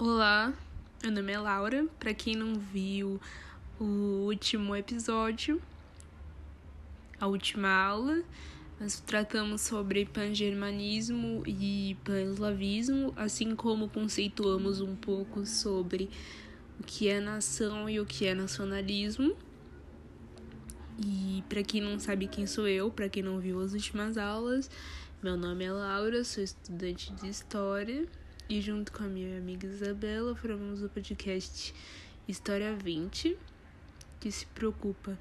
Olá, meu nome é Laura. Para quem não viu o último episódio, a última aula, nós tratamos sobre pan-germanismo e pan-eslavismo, assim como conceituamos um pouco sobre o que é nação e o que é nacionalismo. E para quem não sabe quem sou eu, para quem não viu as últimas aulas, meu nome é Laura, sou estudante de História e junto com a minha amiga Isabela formamos o podcast História 20, que se preocupa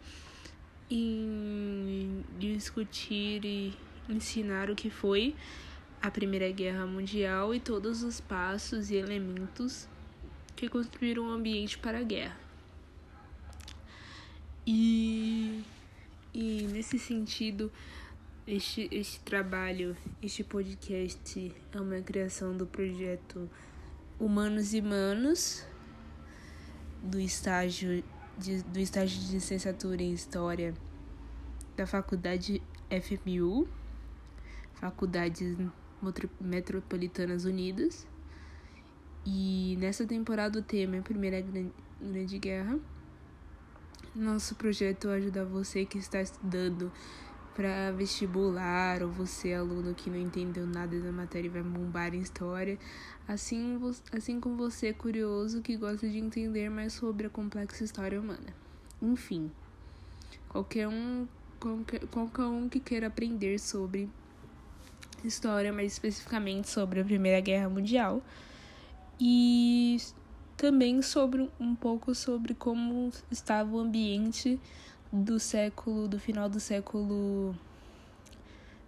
em discutir e ensinar o que foi a Primeira Guerra Mundial e todos os passos e elementos que construíram o um ambiente para a guerra. E, e nesse sentido, este, este trabalho, este podcast é uma criação do projeto Humanos e Manos, do estágio de, do estágio de licenciatura em História da Faculdade FMU, Faculdades Metropolitanas Unidas. E nessa temporada o tema é a Primeira Grande Guerra. Nosso projeto é ajudar você que está estudando para vestibular ou você aluno que não entendeu nada da matéria e vai bombar em história, assim, assim como você curioso que gosta de entender mais sobre a complexa história humana. Enfim, qualquer um qualquer, qualquer um que queira aprender sobre história, mais especificamente sobre a Primeira Guerra Mundial e também sobre um pouco sobre como estava o ambiente do século, do final do século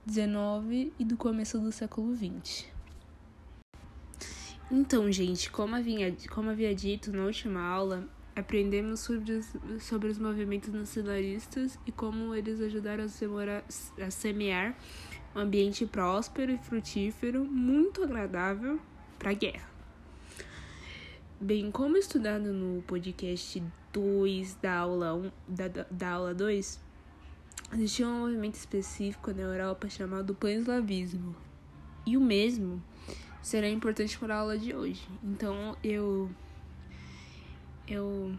XIX e do começo do século XX. Então, gente, como havia, como havia dito na última aula, aprendemos sobre os, sobre os movimentos nacionalistas e como eles ajudaram a, a semear um ambiente próspero e frutífero, muito agradável para a guerra. Bem, como estudado no podcast 2 da aula 1, da, da aula 2, existia um movimento específico na Europa chamado pan-eslavismo. E o mesmo será importante para a aula de hoje. Então eu eu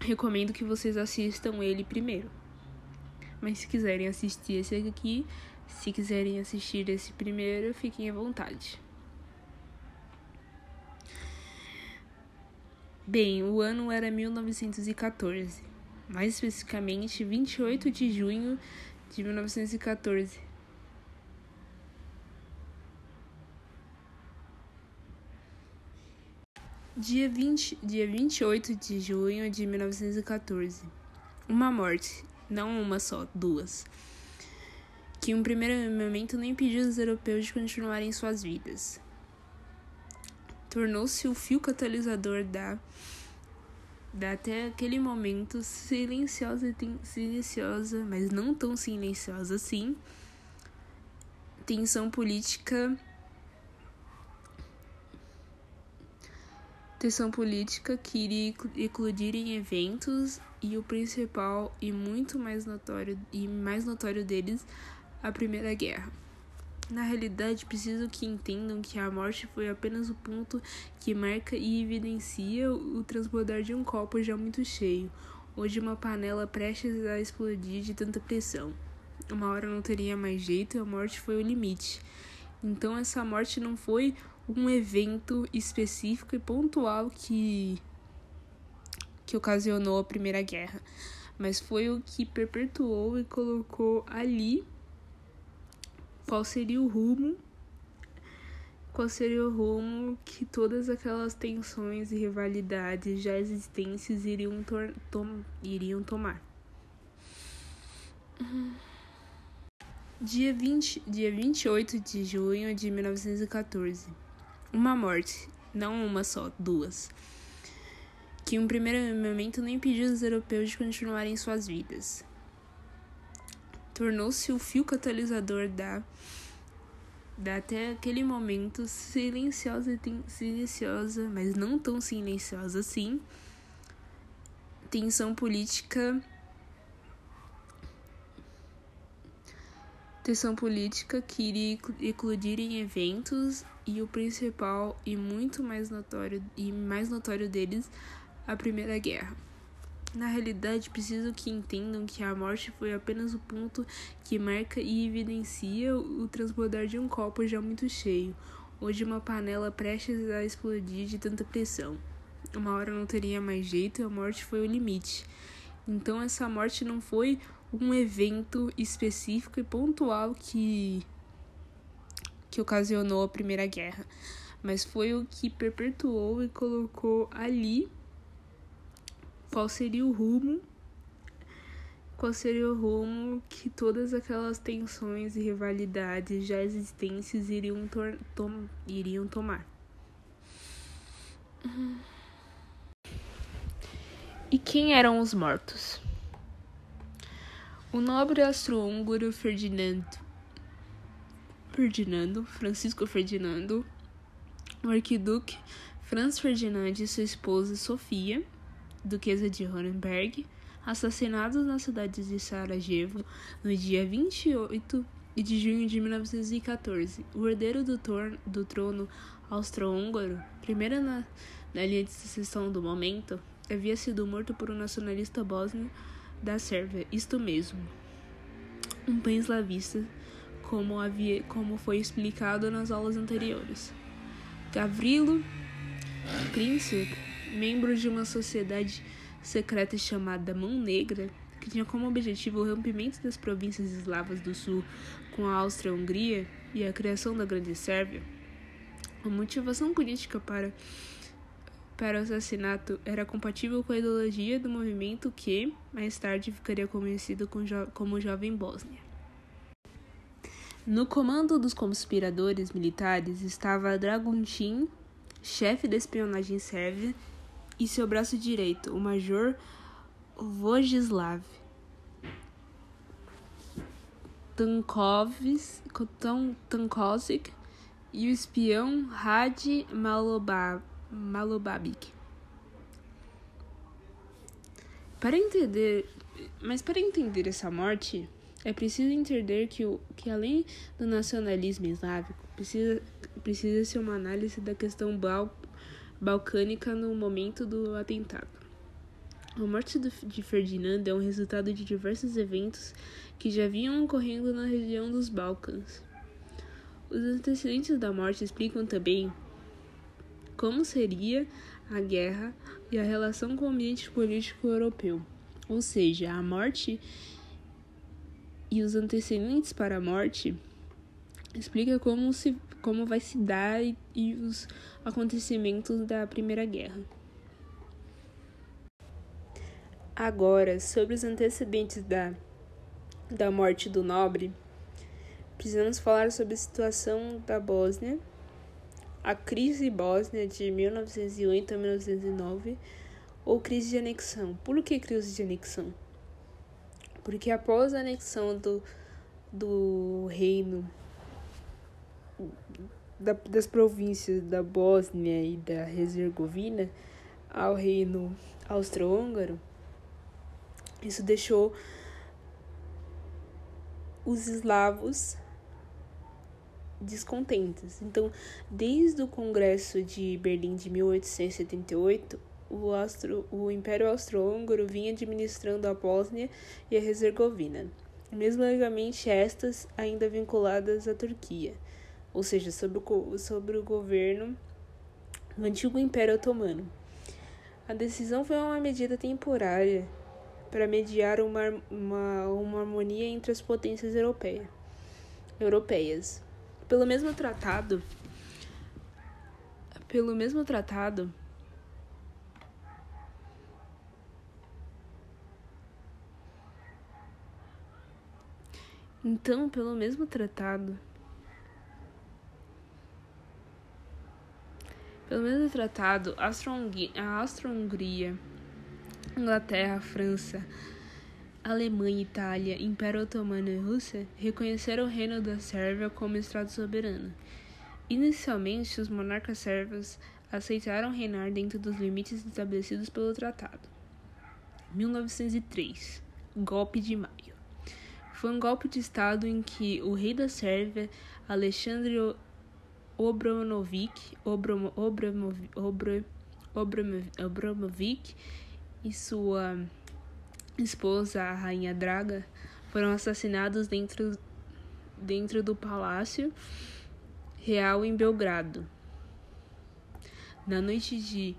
recomendo que vocês assistam ele primeiro. Mas se quiserem assistir esse aqui, se quiserem assistir esse primeiro, fiquem à vontade. Bem, o ano era 1914, mais especificamente 28 de junho de 1914. Dia, 20, dia 28 de junho de 1914. Uma morte, não uma só, duas. Que um primeiro momento não impediu os europeus de continuarem suas vidas tornou-se o fio catalisador da, da até aquele momento silenciosa, silenciosa, mas não tão silenciosa assim, tensão política tensão política que iria eclodir em eventos e o principal e muito mais notório e mais notório deles a Primeira Guerra. Na realidade, preciso que entendam que a morte foi apenas o ponto que marca e evidencia o transbordar de um copo já muito cheio, ou de uma panela prestes a explodir de tanta pressão. Uma hora não teria mais jeito e a morte foi o limite. Então, essa morte não foi um evento específico e pontual que, que ocasionou a Primeira Guerra, mas foi o que perpetuou e colocou ali qual seria o rumo qual seria o rumo que todas aquelas tensões e rivalidades já existentes iriam, tom iriam tomar. Dia, 20, dia 28 de junho de 1914. Uma morte, não uma só, duas. Que um primeiro momento não impediu os europeus de continuarem suas vidas tornou-se o fio catalisador da, da até aquele momento silenciosa, silenciosa, mas não tão silenciosa assim, tensão política tensão política que iria eclodir em eventos e o principal e muito mais notório e mais notório deles, a Primeira Guerra. Na realidade, preciso que entendam que a morte foi apenas o ponto que marca e evidencia o transbordar de um copo já muito cheio, ou de uma panela prestes a explodir de tanta pressão. Uma hora não teria mais jeito e a morte foi o limite. Então, essa morte não foi um evento específico e pontual que que ocasionou a Primeira Guerra, mas foi o que perpetuou e colocou ali qual seria o rumo qual seria o rumo que todas aquelas tensões e rivalidades já existentes iriam, tom iriam tomar. E quem eram os mortos? O nobre astro-húngaro Ferdinando, Ferdinando, Francisco Ferdinando, o arquiduque Franz Ferdinand e sua esposa Sofia, duquesa de Hohenberg, assassinados na cidade de Sarajevo no dia 28 de junho de 1914. O herdeiro do, do trono austro-húngaro, primeiro na, na linha de sucessão do momento, havia sido morto por um nacionalista bósnio da Sérvia, isto mesmo, um pan-eslavista, como, como foi explicado nas aulas anteriores. Gavrilo Príncipe membro de uma sociedade secreta chamada Mão Negra, que tinha como objetivo o rompimento das províncias eslavas do sul com a Áustria-Hungria e a criação da Grande Sérvia, a motivação política para, para o assassinato era compatível com a ideologia do movimento que, mais tarde, ficaria conhecido como Jovem Bósnia. No comando dos conspiradores militares estava Draguntin, chefe da espionagem sérvia, e seu braço direito, o Major Vojislav Tankovic e o espião Hadi Malobabik. Para entender, mas para entender essa morte, é preciso entender que, o, que além do nacionalismo eslávico, precisa, precisa ser uma análise da questão balcânica no momento do atentado. A morte de Ferdinando é um resultado de diversos eventos que já vinham ocorrendo na região dos Balcãs. Os antecedentes da morte explicam também como seria a guerra e a relação com o ambiente político europeu. Ou seja, a morte e os antecedentes para a morte explica como se como vai se dar e, e os acontecimentos da Primeira Guerra. Agora, sobre os antecedentes da, da morte do nobre, precisamos falar sobre a situação da Bósnia, a crise bósnia de 1908 a 1909, ou crise de anexão. Por que crise de anexão? Porque após a anexão do, do reino da, das províncias da Bósnia e da Herzegovina ao reino austro-húngaro, isso deixou os eslavos descontentes. Então, desde o Congresso de Berlim de 1878, o, Austro, o Império Austro-Húngaro vinha administrando a Bósnia e a Herzegovina, mesmo legalmente estas ainda vinculadas à Turquia ou seja, sobre o, sobre o governo do antigo Império Otomano. A decisão foi uma medida temporária para mediar uma, uma, uma harmonia entre as potências europeia, europeias. Pelo mesmo tratado, pelo mesmo tratado, Então, pelo mesmo tratado, Pelo mesmo tratado, a Austro-Hungria, Inglaterra, França, Alemanha, Itália, Império Otomano e Rússia reconheceram o reino da Sérvia como Estado soberano. Inicialmente, os monarcas sérvios aceitaram reinar dentro dos limites estabelecidos pelo tratado. 1903 Golpe de Maio Foi um golpe de Estado em que o rei da Sérvia, Alexandre Obromovic, Obromovic e sua esposa, a rainha Draga, foram assassinados dentro, dentro do palácio real em Belgrado. Na noite de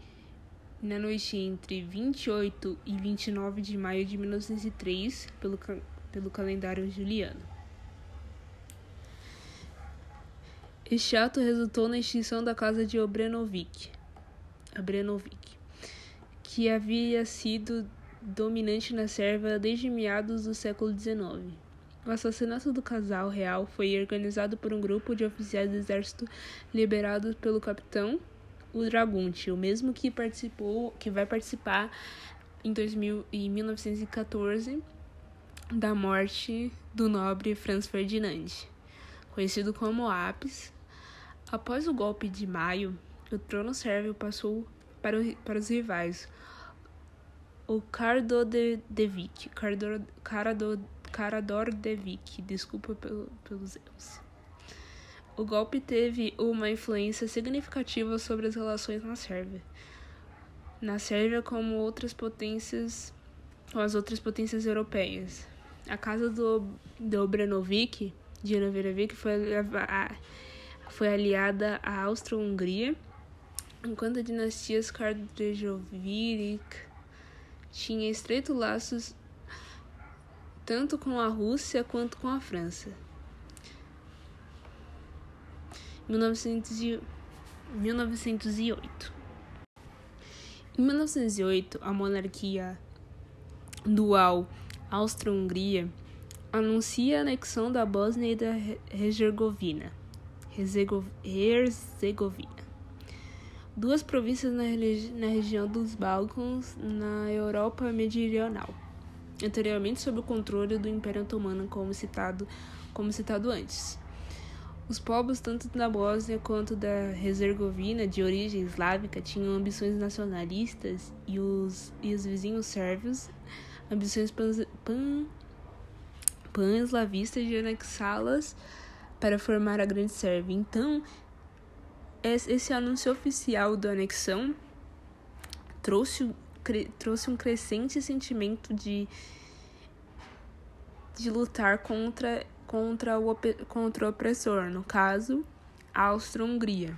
na noite entre 28 e 29 de maio de 1903, pelo, pelo calendário juliano. Este ato resultou na extinção da casa de Obrenovic, Obrenovic que havia sido dominante na Sérvia desde meados do século XIX. O assassinato do casal real foi organizado por um grupo de oficiais do exército liberados pelo capitão o Dragunti, o mesmo que participou, que vai participar em, 2000, em 1914 da morte do nobre Franz Ferdinand, conhecido como Apis. Após o golpe de maio, o trono sérvio passou para, o, para os rivais, o Kardodevic, Kardor, Karador, Karadordevic, desculpa pelo, pelos erros. O golpe teve uma influência significativa sobre as relações na Sérvia. Na Sérvia, como outras potências, com as outras potências europeias. A casa do, do Obrenovic, de Novirovic, foi, foi aliada à Áustria-Hungria, enquanto a dinastia Kardrejovic tinha estreitos laços tanto com a Rússia quanto com a França. 1908. Em 1908, a monarquia dual Áustria-Hungria anuncia a anexão da Bósnia e da Herzegovina. Herzegovina duas províncias na, na região dos Balcãs, na Europa Meridional, anteriormente sob o controle do Império Otomano, como citado, como citado antes. Os povos, tanto da Bósnia quanto da Herzegovina, de origem eslávica, tinham ambições nacionalistas e os, e os vizinhos sérvios, ambições pan-eslavistas pan de anexá-las para formar a Grande Sérvia. Então, esse anúncio oficial da anexão trouxe, trouxe um crescente sentimento de, de lutar contra, contra, o, contra o opressor, no caso, a Austro-Hungria,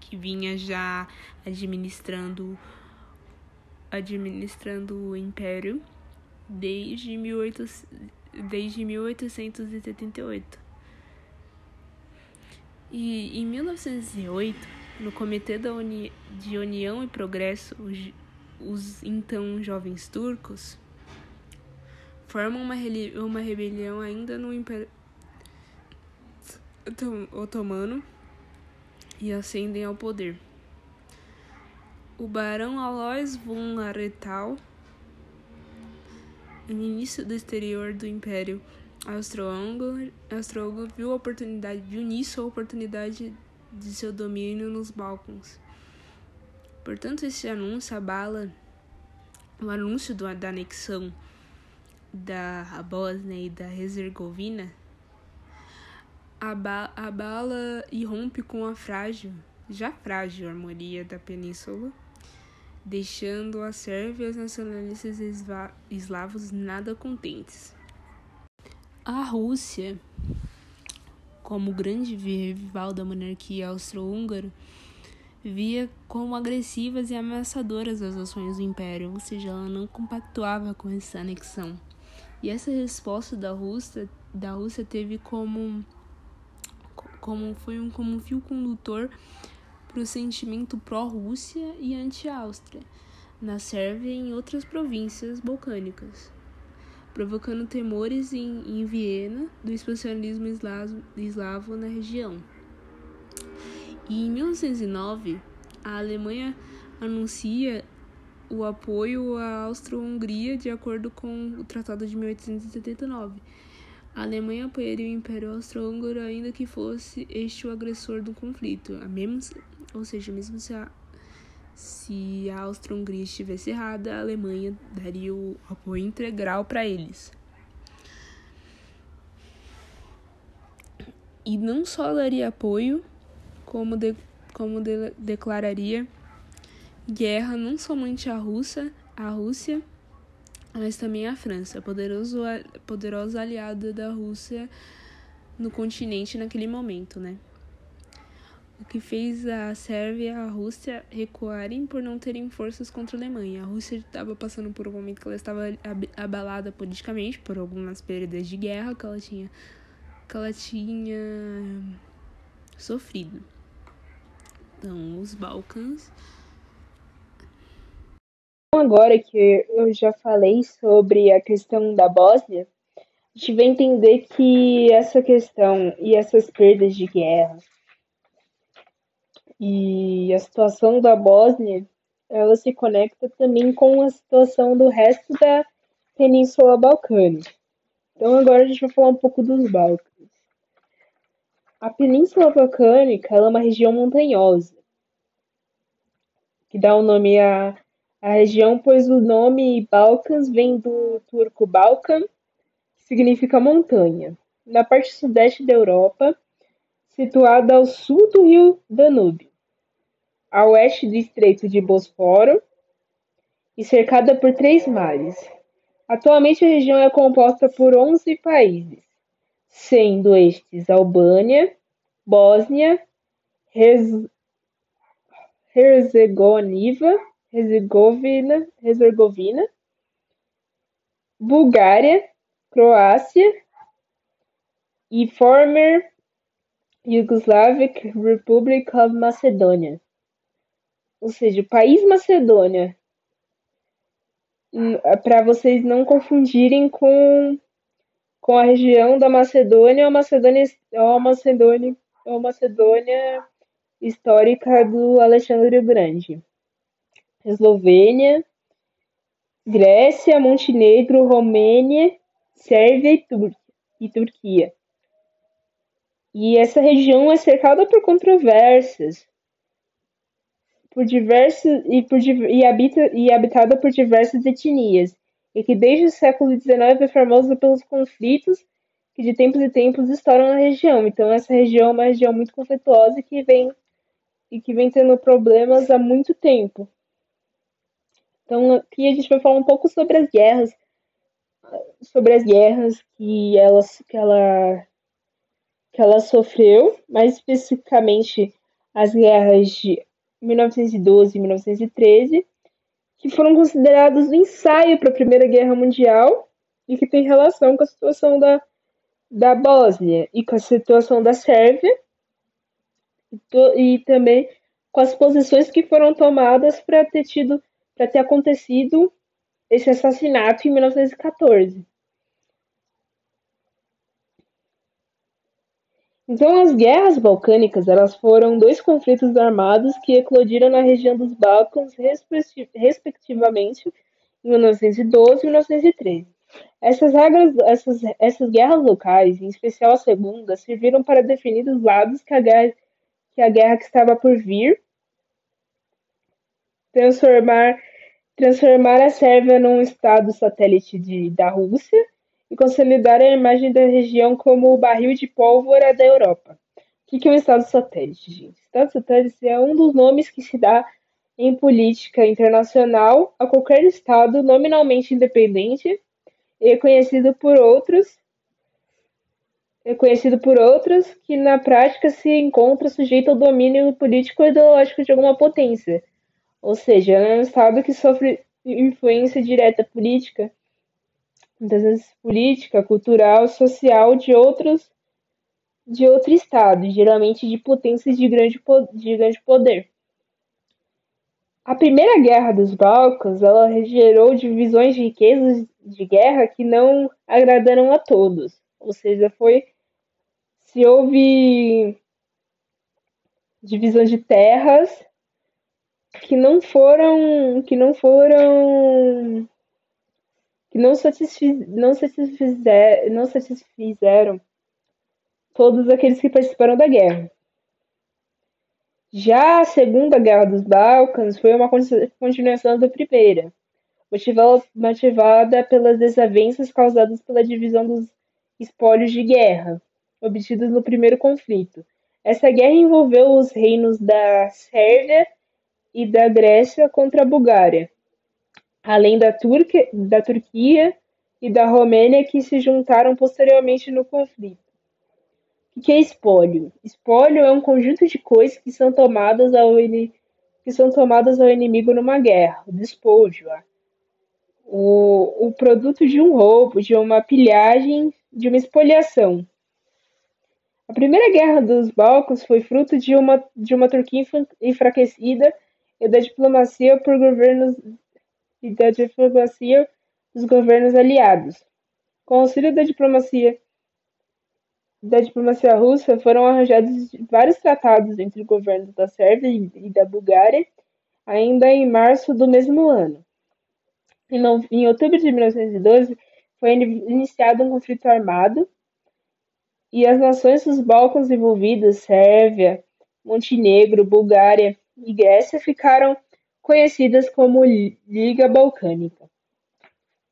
que vinha já administrando administrando o império desde, 18, desde 1878. E em 1908, no Comitê da Uni de União e Progresso, os, os então jovens turcos formam uma, uma rebelião ainda no Império Otomano e ascendem ao poder. O barão Alois von Aretal, ministro do exterior do Império Austro-Húngaro viu a oportunidade, viu nisso a oportunidade de seu domínio nos Balcãs. Portanto, esse anúncio abala o anúncio do, da anexão da Bósnia e da Herzegovina abala, abala e rompe com a frágil, já frágil harmonia da península, deixando a Sérvia e os nacionalistas eslavos nada contentes. A Rússia, como grande rival da monarquia austro-húngara, via como agressivas e ameaçadoras as ações do império, ou seja, ela não compactuava com essa anexão. E essa resposta da Rússia, da Rússia teve como como foi um como um fio condutor para o sentimento pró-Rússia e anti-Áustria na Sérvia e em outras províncias balcânicas provocando temores em, em Viena do expansionismo eslavo, eslavo na região. E em 1909, a Alemanha anuncia o apoio à Austro-Hungria de acordo com o Tratado de 1879. A Alemanha apoiaria o Império Austro-Húngaro ainda que fosse este o agressor do conflito, mesmo, ou seja, mesmo se a se a Áustria-Hungria estivesse errada, a Alemanha daria o apoio integral para eles. e não só daria apoio, como, de, como de, declararia guerra não somente à Rússia, à Rússia, mas também à França, poderoso, poderoso aliado da Rússia no continente naquele momento, né? O que fez a Sérvia e a Rússia recuarem por não terem forças contra a Alemanha. A Rússia estava passando por um momento que ela estava abalada politicamente por algumas perdas de guerra que ela tinha que ela tinha sofrido. Então, os Balcãs. Agora que eu já falei sobre a questão da Bósnia, a gente vai entender que essa questão e essas perdas de guerra e a situação da Bósnia, ela se conecta também com a situação do resto da Península Balcânica. Então agora a gente vai falar um pouco dos Balcãs. A Península Balcânica é uma região montanhosa, que dá o nome à, à região, pois o nome Balcãs vem do turco Balkan, que significa montanha. Na parte sudeste da Europa, situada ao sul do rio Danúbio, a oeste do Estreito de Bosforo e cercada por três mares. Atualmente a região é composta por 11 países, sendo estes Albânia, Bósnia, Herzegovina, Herzegovina, Bulgária, Croácia e former Yugoslavic Republic of Macedonia. Ou seja, o país Macedônia, hum, para vocês não confundirem com com a região da Macedônia, a Macedônia, a Macedônia, a Macedônia histórica do Alexandre o Grande. Eslovênia, Grécia, Montenegro, Romênia, Sérvia e, Tur e Turquia. E essa região é cercada por controvérsias, por diversos e, por, e, habita, e habitada por diversas etnias e que desde o século XIX é famoso pelos conflitos que de tempos em tempos estouram na região. Então essa região é uma região muito conflituosa que vem e que vem tendo problemas há muito tempo. Então aqui a gente vai falar um pouco sobre as guerras, sobre as guerras que ela que ela que ela sofreu, mais especificamente as guerras de 1912 e 1913 que foram considerados ensaio para a Primeira Guerra Mundial e que tem relação com a situação da, da Bósnia e com a situação da Sérvia e, e também com as posições que foram tomadas para ter tido para ter acontecido esse assassinato em 1914. Então, as guerras balcânicas elas foram dois conflitos armados que eclodiram na região dos Balcãs, respectivamente, em 1912 e 1913. Essas, regras, essas, essas guerras locais, em especial a segunda, serviram para definir os lados que a guerra que, a guerra que estava por vir, transformar, transformar a Sérvia num estado satélite de, da Rússia e consolidar a imagem da região como o barril de pólvora da Europa. O que é um Estado satélite, gente? Estado satélite é um dos nomes que se dá em política internacional a qualquer Estado nominalmente independente e conhecido por outros é conhecido por outros que na prática se encontra sujeito ao domínio político ou ideológico de alguma potência, ou seja, é um Estado que sofre influência direta política muitas vezes política, cultural, social de outros de outro estado, geralmente de potências de grande, de grande poder. A Primeira Guerra dos Balcãs ela gerou divisões de riquezas de guerra que não agradaram a todos. Ou seja, foi se houve divisão de terras que não foram que não foram que não, satisfiz, não, satisfizer, não satisfizeram todos aqueles que participaram da guerra. Já a Segunda Guerra dos Balcãs foi uma continuação da primeira, motivada pelas desavenças causadas pela divisão dos espólios de guerra. obtidos no primeiro conflito. Essa guerra envolveu os reinos da Sérvia e da Grécia contra a Bulgária, além da, Turque, da Turquia e da Romênia que se juntaram posteriormente no conflito. O que é espólio? Espólio é um conjunto de coisas que são tomadas ao, que são tomadas ao inimigo numa guerra, o despojo, o, o produto de um roubo, de uma pilhagem, de uma expoliação. A Primeira Guerra dos Balcãs foi fruto de uma, de uma Turquia enfraquecida e da diplomacia por governos e da diplomacia dos governos aliados. Com o auxílio da diplomacia da diplomacia russa, foram arranjados vários tratados entre os governos da Sérvia e da Bulgária, ainda em março do mesmo ano. Em, em outubro de 1912, foi iniciado um conflito armado e as nações dos Balcãs envolvidas, Sérvia, Montenegro, Bulgária e Grécia, ficaram conhecidas como Liga Balcânica.